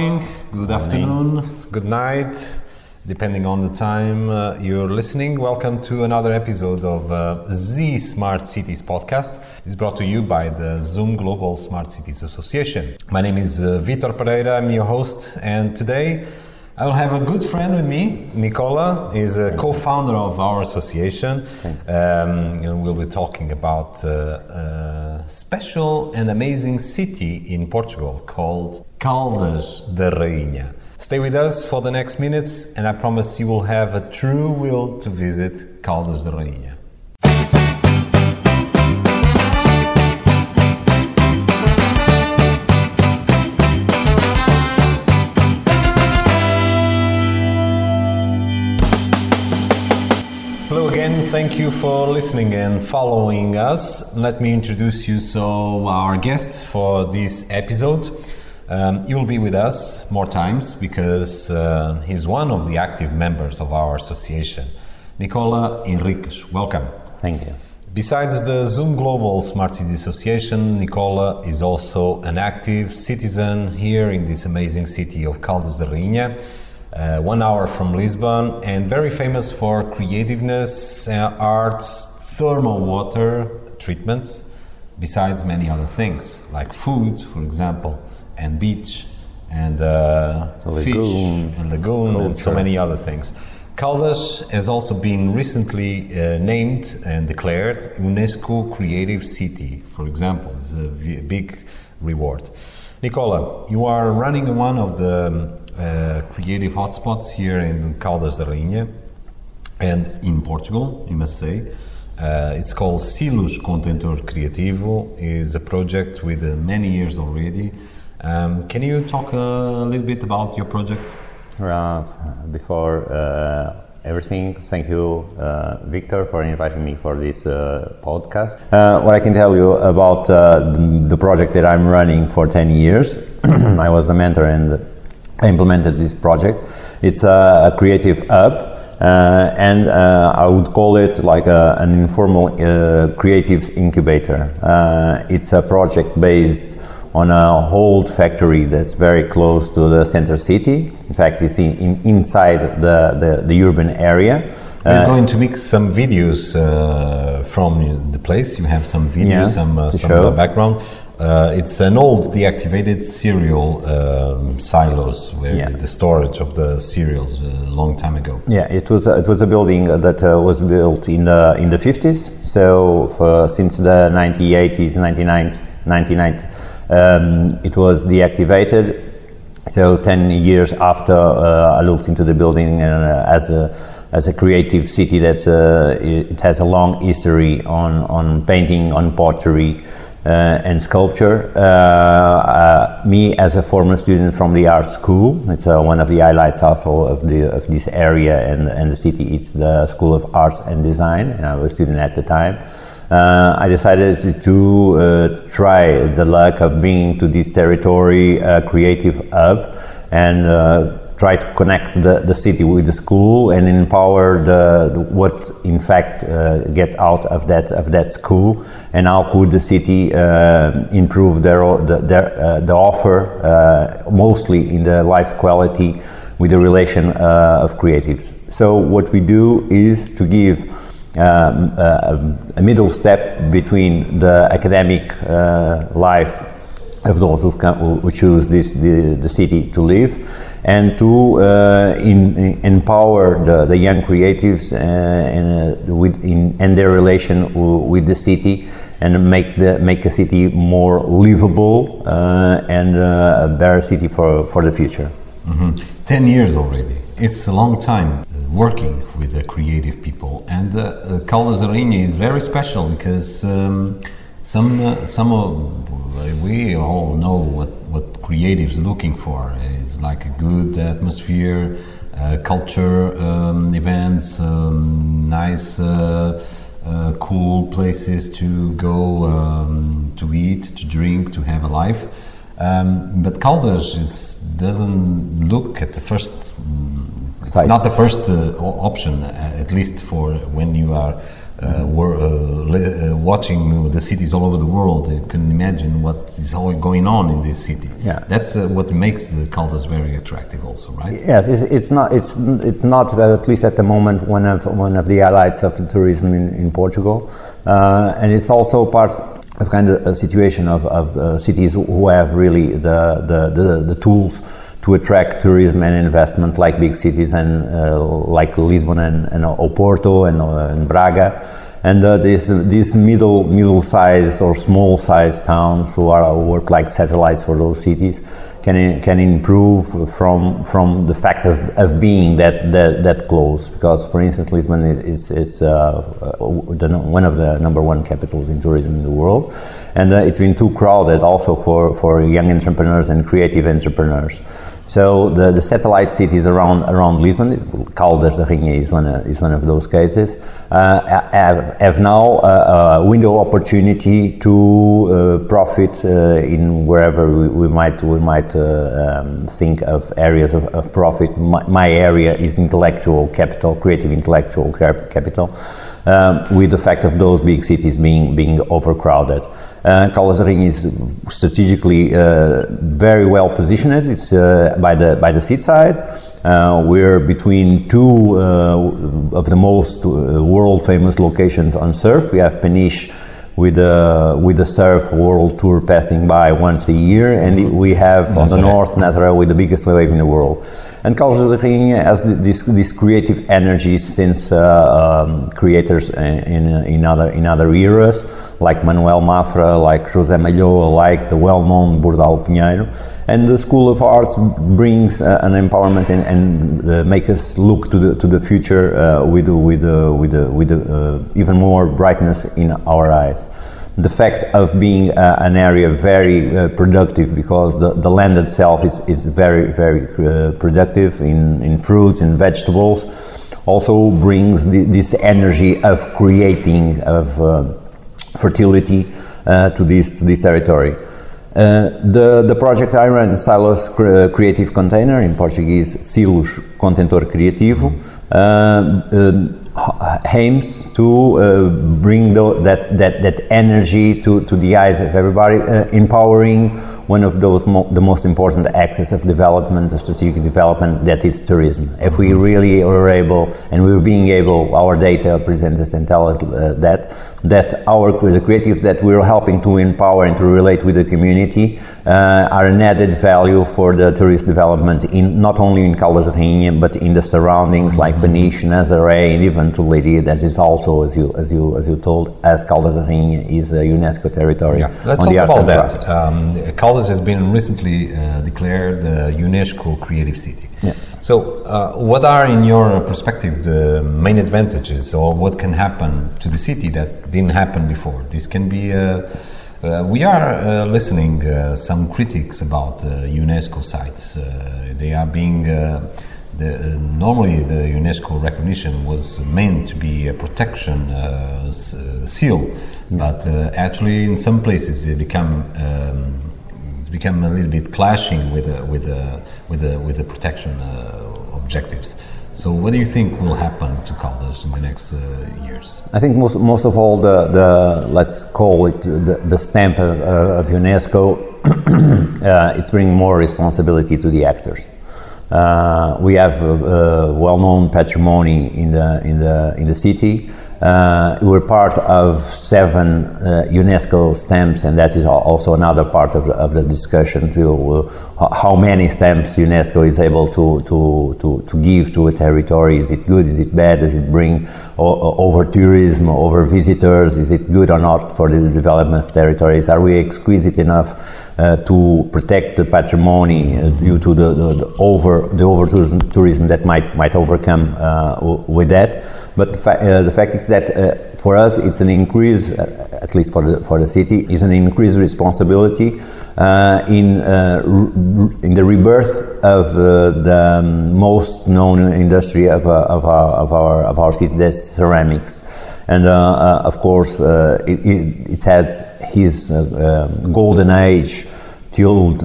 Good morning, good afternoon, good night, depending on the time uh, you're listening. Welcome to another episode of uh, the Smart Cities podcast. It's brought to you by the Zoom Global Smart Cities Association. My name is uh, Vitor Pereira, I'm your host, and today I will have a good friend with me. Nicola is a co-founder of our association. Um, and we'll be talking about uh, a special and amazing city in Portugal called Caldas da Rainha. Stay with us for the next minutes, and I promise you will have a true will to visit Caldas da Rainha. Thank you for listening and following us. Let me introduce you so our guest for this episode. Um, he will be with us more times because uh, he's one of the active members of our association. Nicola Henriques, welcome. Thank you. Besides the Zoom Global Smart City Association, Nicola is also an active citizen here in this amazing city of Caldas da Rainha, uh, one hour from Lisbon, and very famous for creativeness, uh, arts, thermal water treatments, besides many other things like food, for example, and beach, and uh, fish, and lagoon, and so many other things. Caldas has also been recently uh, named and declared UNESCO Creative City, for example. It's a big reward. Nicola, you are running one of the um, creative hotspots here in Caldas da Rainha and in Portugal, you must say. Uh, it's called Silos Contentor Criativo. is a project with uh, many years already. Um, can you talk a little bit about your project? Uh, before uh, everything, thank you, uh, Victor, for inviting me for this uh, podcast. Uh, what I can tell you about uh, the, project that I'm running for 10 years, I was the mentor and implemented this project. It's a, a creative hub. Uh, and uh, I would call it like a, an informal uh, creative incubator. Uh, it's a project based on a old factory that's very close to the center city. In fact, it's in, in, inside the, the, the urban area. We're going to make some videos uh, from the place. You have some videos, Yeah, some uh, some uh, background. Uh, it's an old deactivated cereal um, silos where Yeah. the storage of the cereals a long time ago. Yeah, it was it was a building that uh, was built in the in the 50s. So for, since the 1980s, 99, 99, um, it was deactivated. So 10 years after uh, I looked into the building and uh, as a as a creative city that uh, it has a long history on on painting, on pottery. Uh, and sculpture. Uh, uh, me, as a former student from the art school, it's one of the highlights also of the of this area and and the city. It's the School of Arts and Design, and I was a student at the time. Uh, I decided to, to uh, try the luck of being to this territory creative hub and try to connect the, the city with the school and empower the, the- what in fact uh, gets out of that of that school and how could the city uh, improve their the, their, uh, the offer uh, mostly in the life quality with the relation uh, of creatives. So what we do is to give um, uh, a middle step between the academic life of those who, who choose this the, the city to live and to uh, in, in- empower the, the young creatives uh, and, uh, with in, their relation with the city and make the make a city more livable uh, and uh, a better city for, for the future. Mhm. Ten years already. It's a long time uh, working with the creative people, and uh, is very special because um, some uh, some of we all know what what creatives looking for is like a good atmosphere, uh, culture um, events, um, nice. Uh, uh, cool places to go um, to eat, to drink, to have a life. Um, but Caldas is, doesn't look at the first. mm, it's Sight. not the first uh, option, uh, at least for when you are uh, were uh, uh, watching the cities all over the world, you can imagine what is all going on in this city. Yeah. That's uh, what makes the Caldas very attractive, also, right? Yes, it's, it's not. It's it's not uh, at least at the moment one of one of the highlights of tourism in, in Portugal, uh, and it's also part of kind of a situation of, of uh, cities who have really the, the, the, the tools to attract tourism and investment, like big cities and uh, like Lisbon and, and Oporto and, uh, and Braga. And uh, these these middle middle size or small size towns who are work like satellites for those cities can can improve from from the fact of, of being that, that that close. Because for instance Lisbon is, is, is uh, the, one of the number one capitals in tourism in the world. And uh, it's been too crowded also for, for young entrepreneurs and creative entrepreneurs so the, the satellite cities around around Lisbon, Caldas da Rainha is one of, is one of those cases, uh, have, have now a, a, window opportunity to uh, profit uh, in wherever we, we might we might uh, um, think of areas of, of profit. My, my, area is intellectual capital, creative intellectual capital, um, with the fact of those big cities being being overcrowded. Uh, da is strategically uh, very well positioned. It's uh, by the by the seaside. Uh, we're between two uh, of the most uh, world famous locations on surf. We have Peniche with the with the surf world tour passing by once a year, and we have on the north Nazaré with the biggest wave in the world. And Rainha has this, this creative energy since uh, um, creators in, in, other, in other eras, like Manuel Mafra, like José Malhoa, like the well-known Bordalo Pinheiro. And the School of Arts brings uh, an empowerment and, and uh, make us look to the, to the future with, with, with, with even more brightness in our eyes the fact of being uh, an area very uh, productive because the, the land itself is, is very, very uh, productive in, in fruits and vegetables, also brings the, this energy of creating, of uh, fertility uh, to, this, to this territory. Uh, the, the project I run, Silos Creative Container, in Portuguese, Silos Contentor Criativo, um, aims to uh, bring the, that, that, that energy to, to the eyes of everybody, uh, empowering one of those mo- the most important axes of development, of strategic development, that is tourism. If we really are able, and we're being able, our data present us and tell us uh, that, that our the creatives that we're helping to empower and to relate with the community uh, are an added value for the tourist development in not only in Caldas da Rainha, but in the surroundings like Peniche, Nazaré, and even to Leiria. That is also, as you as you as you told, as Caldas da Rainha is a UNESCO territory. Yeah, let's talk about that. Um, Caldas has been recently uh, declared the UNESCO Creative City. Yeah. So, uh, what are, in your perspective, the main advantages, or what can happen to the city that didn't happen before? This can be. Uh, uh we are uh, listening uh, some critics about UNESCO sites. they are being. The, normally, the UNESCO recognition was meant to be a protection seal, yeah. but actually, in some places, they become um, become a little bit clashing with the, with the, with the, with the protection uh, objectives. So, what do you think will happen to Caldas in the next uh, years? I think most, most of all, the, the let's call it the, the stamp of, uh, of UNESCO, uh, it's bringing more responsibility to the actors. Uh, we have a, a well-known patrimony in the in the in the city. Uh, we're part of seven uh, UNESCO stamps, and that is also another part of the, of the discussion to uh, how many stamps UNESCO is able to, to, to, to, give to a territory. Is it good? Is it bad? Does it bring over tourism, over visitors? Is it good or not for the development of territories? Are we exquisite enough uh, to protect the patrimony uh, due to the, the, the, over the over tourism that might might overcome uh, with that? But the, fa- uh, the fact is that uh, for us, it's an increase, uh, at least for the, for the city, is an increased responsibility uh, in, uh, in the rebirth of uh, the most known industry of, of, our, of, our, of our city, that's ceramics. And of course, it, it, it, had his um, golden age till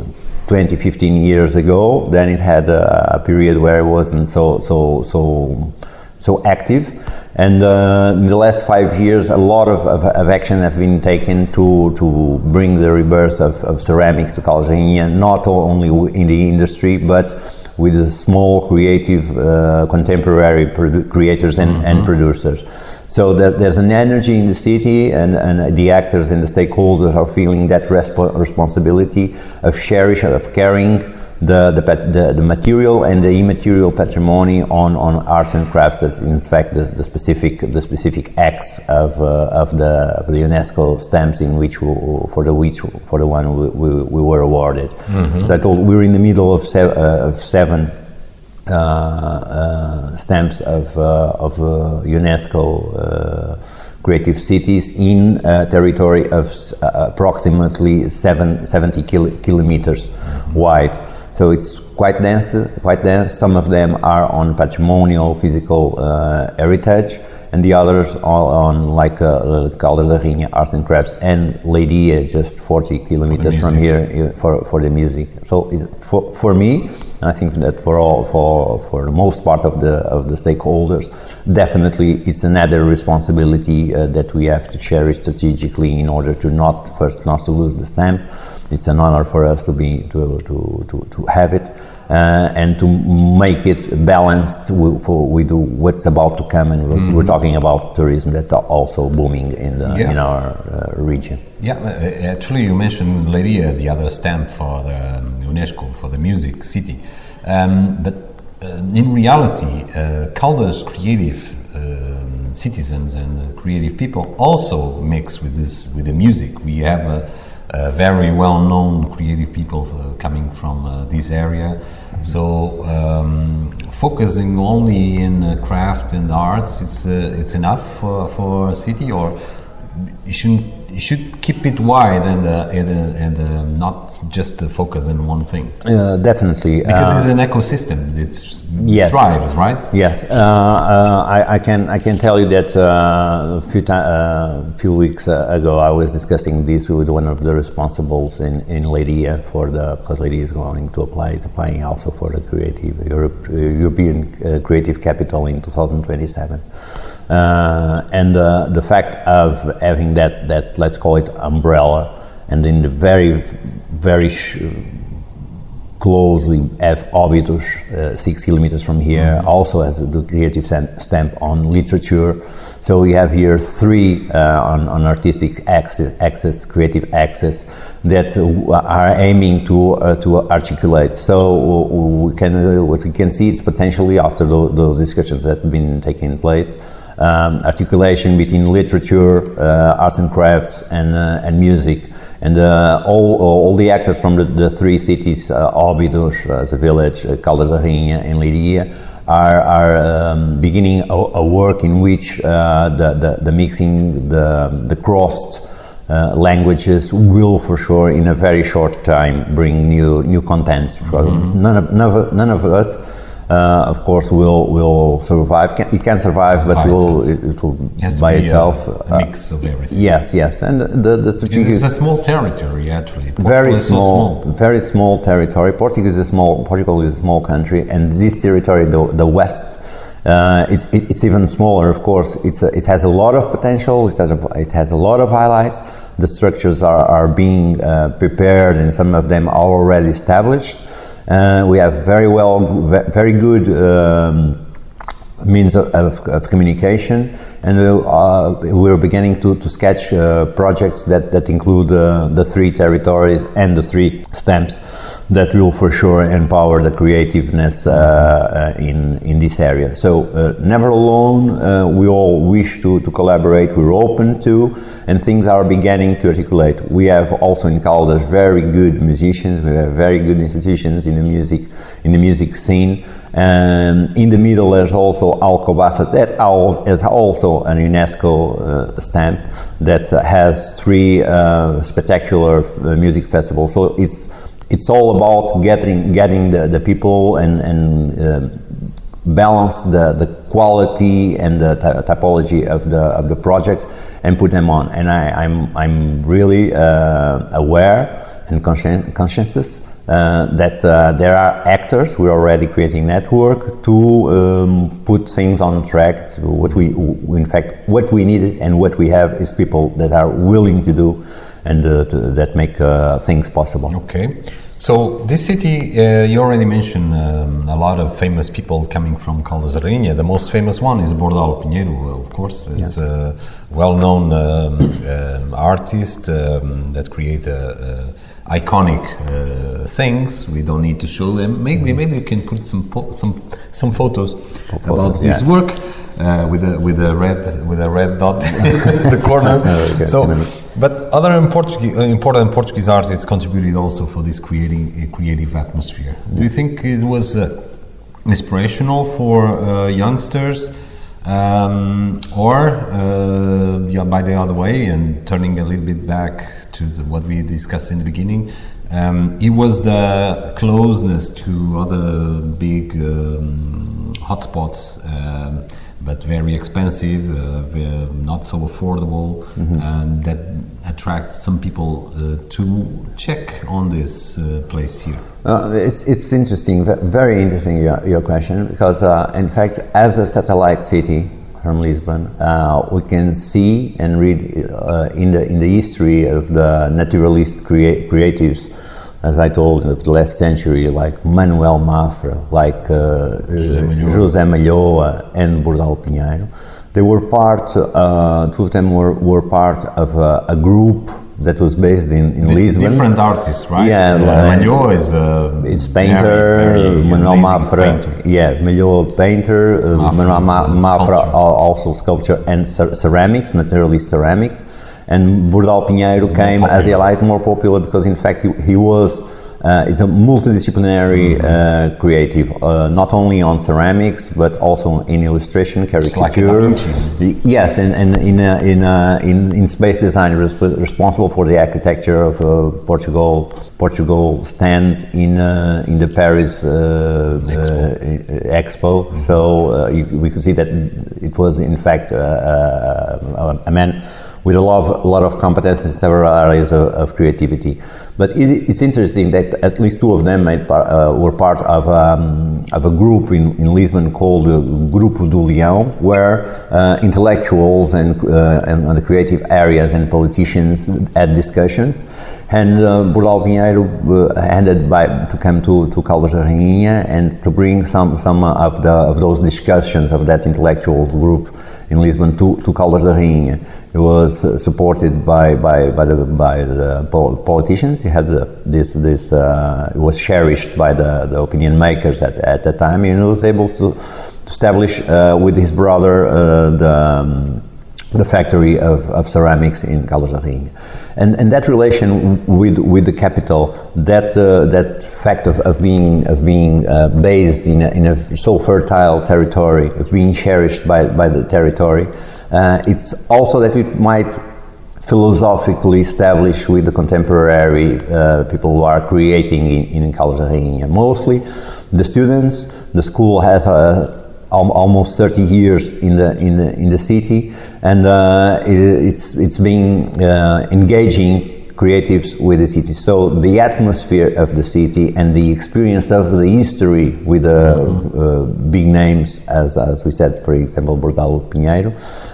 20, 15 years ago. Then it had a, a period where it wasn't so, so, so so active. And uh, in the last five years, a lot of, of, of, action have been taken to, to bring the rebirth of, of ceramics to Caldas not only in the industry, but with the small, creative, uh, contemporary produ- creators and, mm-hmm. and producers. So there, there's an energy in the city, and, and the actors and the stakeholders are feeling that resp- responsibility of sharing, of caring the, the, the, the, material and the immaterial patrimony on, on arts and crafts. That's in fact the, the specific the specific acts of, uh, of, the, of the UNESCO stamps in which we, for the which for the one we, we, we were awarded. Mm-hmm. So I told we're in the middle of, se- uh, of seven. Uh, uh stamps of, uh, of uh, UNESCO creative cities in a territory of approximately seven, 70 kil- kilometers mm-hmm. wide. So it's quite dense, quite dense. Some of them are on patrimonial physical uh, heritage, and the others are on like uh, Caldas da Rainha Arts and Crafts and Leiria, just 40 kilometers from here for, for the music. So for, for me, I think that for all for for the most part of the of the stakeholders, definitely it's another responsibility uh, that we have to cherish strategically in order to not first not to lose the stamp it's an honor for us to be to to to, to have it uh, and to make it balanced with, with what's about to come. And we're, mm-hmm. we're, talking about tourism that's also booming in the, yeah. in our uh, region. Yeah, uh, actually, you mentioned Leiria, the other stamp for the UNESCO for the music city, um, but uh, in reality, uh, Caldas creative. Um, citizens and creative people also mix with this with the music. We have a uh, very well-known creative people uh, coming from uh, this area. Mm-hmm. So um, focusing only in uh, craft and arts, it's uh, it's enough for, for a city, or you shouldn't you should keep it wide and uh, and, uh, and uh, not just focus on one thing. Uh, definitely, because it's an ecosystem. It's yes. thrives, right? Yes, I, I, can I can tell you that a few ta- few weeks ago I was discussing this with one of the responsibles in in Leiria for the because Leiria is going to apply is applying also for the creative Europe, European Creative Capital in 2027. Uh, and uh, the fact of having that, that, let's call it umbrella, and in the very, very sh- closely have Óbidos, uh, six kilometers from here, mm-hmm. also has the creative stamp on literature. So we have here three uh, on, on, artistic access, access, creative access that are aiming to uh, to articulate. So we can what we can see it's potentially after those, those discussions that have been taking place um, articulation between literature, uh, arts and crafts, and, uh, and music. And uh, all, all the actors from the, the three cities, uh, Óbidos as a village, uh, Caldas da Rainha, and Leiria, are, are um, beginning a, a, work in which uh, the, the, the, mixing, the, the crossed uh, languages will for sure in a very short time bring new new contents. Mm-hmm. None of none of, none of us uh, of course, will will survive. Can, it can survive, but will it, it, will it by itself. A, a mix of everything. Yes, yes, and the the strategic. It's a small territory, actually. Portugal very small, so small, very small territory. Portugal is a small. Portugal is a small country, and this territory, the the west. Uh, it's, it, it's even smaller, of course. It's a, it has a lot of potential. It has a, it has a lot of highlights. The structures are, are being uh, prepared, and some of them are already established. Uh, we have very well, very good um, means of, of, of, communication, and uh, we're beginning to, to sketch uh, projects that, that include uh, the three territories and the three stamps that will for sure empower the creativeness uh, uh, in, in this area. So, uh, never alone, we all wish to, to collaborate, we're open to, and things are beginning to articulate. We have also in Caldas very good musicians, we have very good institutions in the music, in the music scene. Um, in the middle, there's also Alcobaça that is also an UNESCO uh, stamp that has three uh, spectacular uh, music festivals. So it's it's all about getting getting the, the people and and uh, balance the, the quality and the typology of the of the projects and put them on. And I, I'm, I'm really uh, aware and conscien- conscientious uh, that uh, there are actors. We're already creating network to um, put things on track. What we, in fact, what we need and what we have is people that are willing to do and uh, to, that make uh, things possible. Okay. So this city, uh, you already mentioned um, a lot of famous people coming from Caldas Rainha. The most famous one is Bordalo Pinheiro, of course. It's Yes. a well-known um, um, artist um, that create uh, uh, iconic uh, things. We don't need to show them. Maybe maybe you can put some po- some some photos about yeah. his work uh, with a with a red with a red dot in the corner. okay, so. But other Portuguese, uh, important Portuguese artists contributed also for this creating a creative atmosphere. Do you think it was uh, inspirational for uh, youngsters, um, or uh, yeah, by the other way, and turning a little bit back to the, what we discussed in the beginning? Um, it was the closeness to other big um, hotspots. Um, but very expensive, uh, not so affordable, and that attracts some people uh, to check on this uh, place here. Uh, it's, it's interesting, very interesting your, your question, because uh, in fact, as a satellite city from Lisbon, uh, we can see and read uh, in, the, in the history of the naturalist crea- creatives, as I told, of the last century, like Manuel Mafra, like uh, José Malhoa. José Malhoa and Bordalo Pinheiro. They were part, uh, two of them were, were part of a, a group that was based in, in Di- Lisbon. Different artists, right? Yeah, uh, is a It's painter, very Manuel Mafra. painter. Yeah, Malhoa painter, uh, Mafra Manuel is, Ma- uh, Mafra sculpture. also sculpture and cer- ceramics, naturalist ceramics. And Bordalo Pinheiro came as a light more popular because in fact he, he was. Uh, it's a multidisciplinary Mm-hmm. uh, creative, uh, not only on ceramics but also in illustration, like caricature. Vinci. Yes, and, and in, uh, in, uh, in, in space design, resp- responsible for the architecture of uh, Portugal. Portugal stands in uh, in the Paris uh, Expo. uh, Expo. So uh, you, we could see that it was in fact a man with a lot of, a lot of competence in several areas of, of creativity. But it, it's interesting that at least two of them par, uh, were part of, um, of a group in, in Lisbon called uh, Grupo do Leão, where uh, intellectuals and, uh, and the creative areas and politicians had discussions. And uh, Bordalo Pinheiro uh, handed by to come to, to Caldas da Rainha and to bring some, some of, the, of those discussions of that intellectual group in Lisbon to, to Caldas da Rainha. It was uh, supported by, by, by, the, by the politicians. He had uh, this, this uh, it was cherished by the, the opinion makers at, at the time. And he was able to, to establish uh, with his brother the, um, the factory of, of ceramics in da And, and that relation with, with the capital, that, uh, that fact of, of being, of being uh, based in a, in a so fertile territory, of being cherished by, by the territory, uh, it's also that it might philosophically establish with the contemporary uh, people who are creating in, in Caldas. Mostly the students, the school has a al- almost 30 years in the in the in the city, and uh, it, it's it's been uh, engaging creatives with the city. So the atmosphere of the city and the experience of the history with the uh, big names, as, as we said, for example, Bordalo Pinheiro,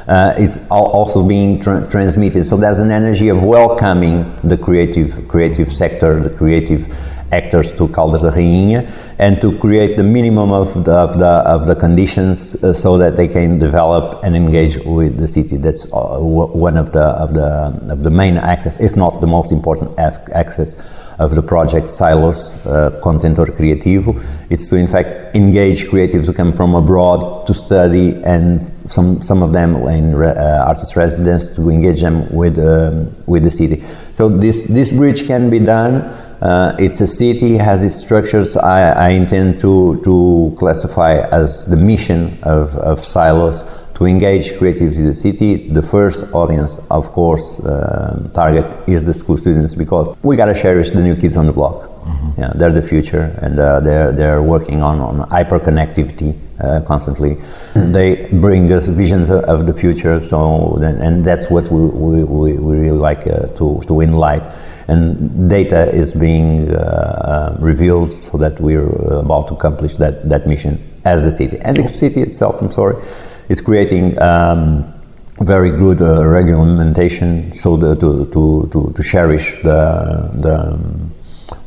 uh, al- also being tra- transmitted. So there's an energy of welcoming the creative creative sector, the creative actors to Caldas da Rainha and to create the minimum of the, of the, of the conditions uh, so that they can develop and engage with the city. That's uh, one of the, of, the, of the main access, if not the most important access of the project Silos uh, Contentor Criativo. It's to in fact engage creatives who come from abroad to study and some, some of them in re- uh, artist residence to engage them with, um, with the city. So this, this bridge can be done. Uh, it's a city, has its structures. I, I intend to, to classify as the mission of, of Silos to engage creatives in the city. The first audience, of course, uh, target is the school students because we gotta cherish the new kids on the block. Yeah, they're the future, and uh, they're they're working on on hyperconnectivity uh, constantly. They bring us visions of, of the future. So, then, and that's what we we, we, really like uh, to to enlight. And data is being uh, revealed so that we're about to accomplish that, that mission as the city. And the city itself, I'm sorry, is creating um, very good uh, regulation so the, to, to, to, to, cherish the, the,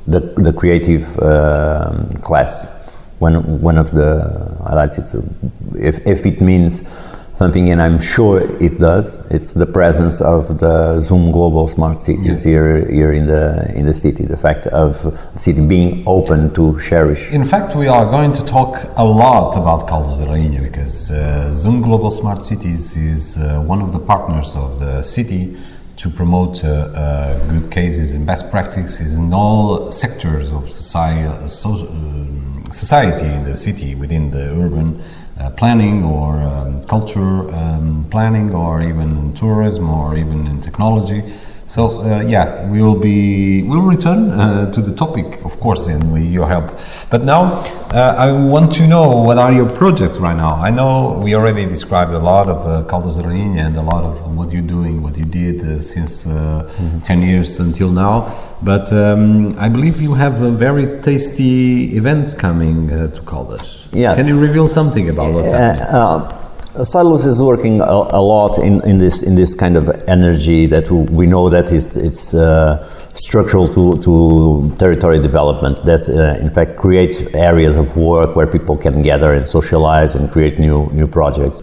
the, the creative uh, class. One, one of the highlights if, if it means something, and I'm sure it does. It's the presence of the Zoom Global Smart Cities here, here in the in the city. The fact of the city being open to cherish. In fact, we are going to talk a lot about Caldas da Rainha because uh, Zoom Global Smart Cities is uh, one of the partners of the city to promote uh, uh good cases and best practices in all sectors of society, uh, so, um, society in the city within the urban uh, planning or um, culture um, planning or even in tourism or even in technology. So uh, yeah, we will be we'll return uh, to the topic, of course, then with your help. But now uh, I want to know what are your projects right now. I know we already described a lot of uh, Caldas and a lot of what you're doing, what you did uh, since uh, mm-hmm. ten years until now. But um, I believe you have very tasty events coming uh, to Caldas. Yeah. Can you reveal something about what's happening? Silos is working a, a, lot in, in this in this kind of energy that we know that it's, it's uh, structural to, to territory development. That uh, in fact creates areas of work where people can gather and socialize and create new new projects.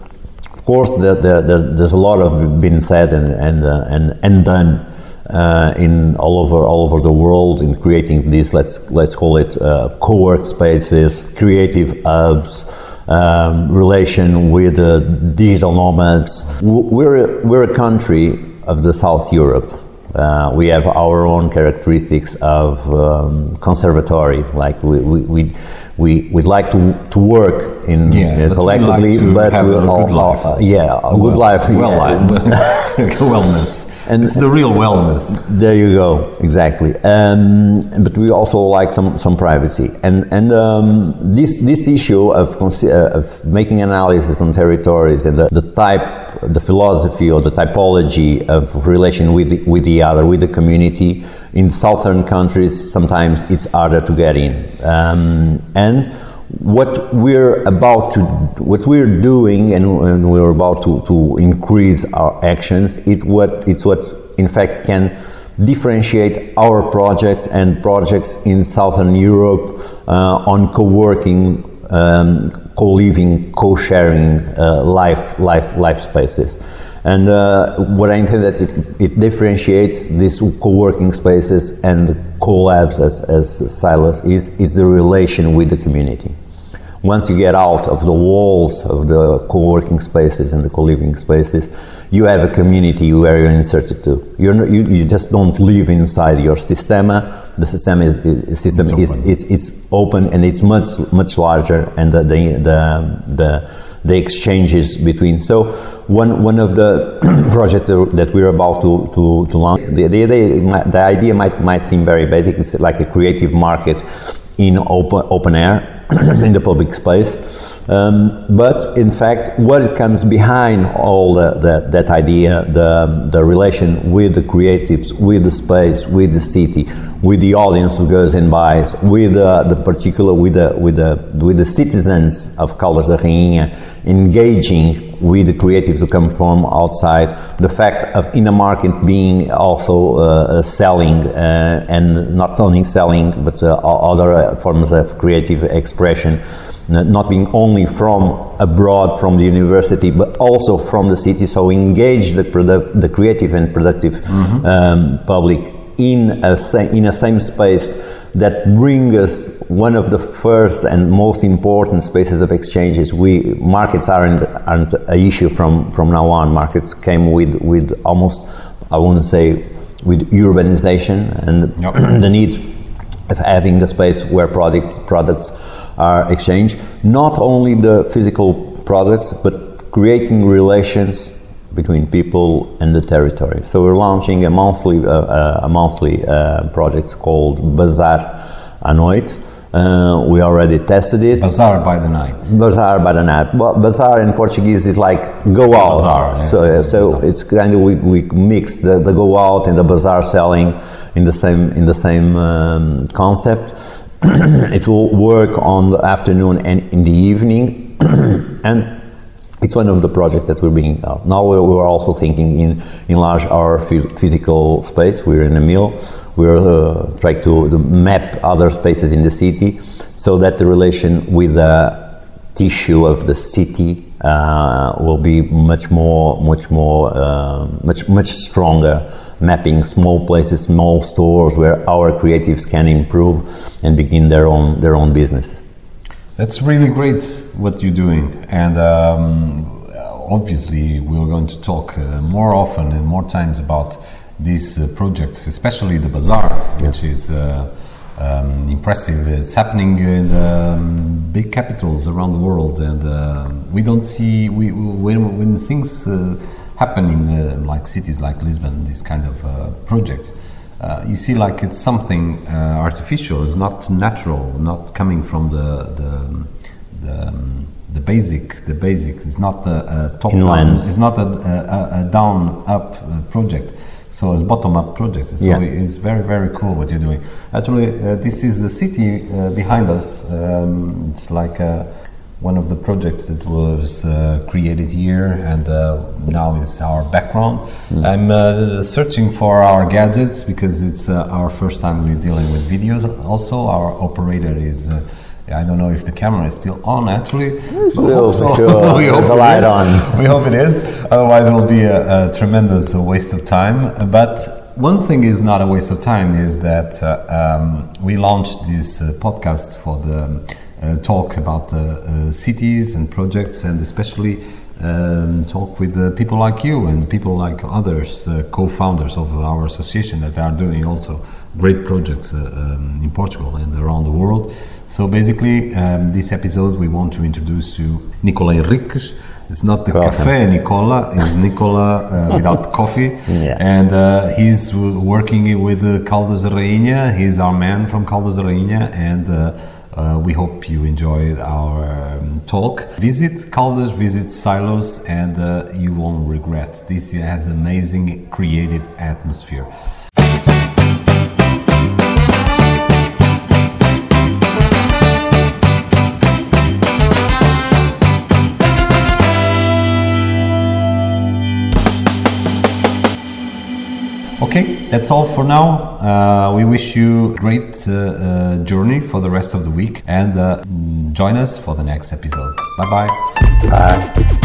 Of course, the, the, the, there's a lot of been said and and uh, and, and done uh, in all over all over the world in creating these let's let's call it uh, co-work spaces, creative hubs um, relation with uh, digital nomads. We're, we're a country of the South Europe. Uh, we have our own characteristics of um, conservatory, like we, we, we, we, would like to, to work in yeah, uh, collectively, but, like but we all, all, yeah, a good life, well, yeah. life, wellness and it's the real wellness. There you go, exactly. Um, but we also like some, some privacy, and and um, this this issue of uh, of making analysis on territories and the, the type, the philosophy or the typology of relation with the, with the other, with the community. In southern countries, sometimes it's harder to get in, um, and what we're about to what we're doing and, and, we're about to, to increase our actions it's what it's what in fact can differentiate our projects and projects in southern europe uh, on co-working um, co-living co-sharing uh, life life life spaces. And uh, what I intend that it, it, differentiates these co-working spaces and co-labs as, as Silos is, is the relation with the community once you get out of the walls of the co-working spaces and the co-living spaces, you have a community where you're inserted to. You're, you, you just don't live inside your systema. The system is, is system it's is it's, it's open and it's much much larger, and the the the, the, the exchanges between. So one one of the projects that we're about to, to, to launch, the, the, the, the idea might might seem very basic. It's like a creative market in open open air in the public space. Um, but in fact, what comes behind all the, the, that idea, the, the relation with the creatives, with the space, with the city, with the audience who goes and buys, with uh, the particular, with the, with the, with the citizens of Caldas da Rainha, engaging with the creatives who come from outside, the fact of in the market being also uh, uh selling uh, and not only selling but uh, other forms of creative expression not being only from abroad from the university but also from the city so engage the, the creative and productive mm-hmm. um, public in a, in a same space that bring us one of the first and most important spaces of exchanges. We markets aren't aren't a issue from from now on. Markets came with with almost I wouldn't say with urbanization and yep. the need of having the space where products products are exchanged. Not only the physical products, but creating relations between people and the territory. So we're launching a monthly uh, uh, a monthly uh, project called Bazaar à Noite. Uh, we already tested it. Bazaar by the night. Bazaar by the night. Well, bazaar in Portuguese is like go out. Bazaar, yeah. So, so bazaar. it's kind of we, we mix the, the go out and the bazaar selling in the same in the same um, concept. it will work on the afternoon and in the evening, and it's one of the projects that we're bringing out. Now we're, also thinking in enlarge our physical space. We're in a mill. We're uh, trying to, to, map other spaces in the city so that the relation with the tissue of the city uh, will be much more, much more, uh, much much stronger. Mapping small places, small stores where our creatives can improve and begin their own their own businesses. That's really great what you're doing, and um, obviously we're going to talk uh, more often and more times about these uh, projects, especially the bazaar, which is uh, um, impressive. It's happening in the um, big capitals around the world, and uh, we don't see we, when when things uh, happen in uh, like cities like Lisbon, these kind of projects uh, you see like it's something uh, artificial. It's not natural, not coming from the the the, um, the basic. The basic. It's not a, a top Inland. down. It's not a, a, a down up uh, project. So it's bottom up project. So yeah. it's very very cool what you're doing. Actually, uh, this is the city uh, behind us. Um, it's like a one of the projects that was uh, created here and uh, now is our background. Mm. I'm uh, searching for our gadgets because it's uh, our first time we're dealing with videos. Also, our operator is. Uh, I don't know if the camera is still on actually. Still, so. sure. we hope the light on. we hope it is. Otherwise, it will be a, a, tremendous waste of time. But one thing is not a waste of time is that uh, um, we launched this podcast for the uh, talk about uh, cities and projects, and especially um, talk with uh, people like you and people like others, uh, co-founders of our association that are doing also great projects uh, um, in Portugal and around the world. So basically, um, this episode we want to introduce you Nicola Henriques. It's not the Welcome. cafe Nicola, it's Nicola uh, without coffee. Yeah. And he's working with uh, Caldas da Rainha. He's our man from Caldas da Rainha and uh, we hope you enjoyed our um, talk. Visit Caldas, visit Silos, and uh, you won't regret. This has amazing creative atmosphere. Okay, that's all for now. Uh, we wish you a great uh, uh, journey for the rest of the week and uh, join us for the next episode. Bye-bye. Bye.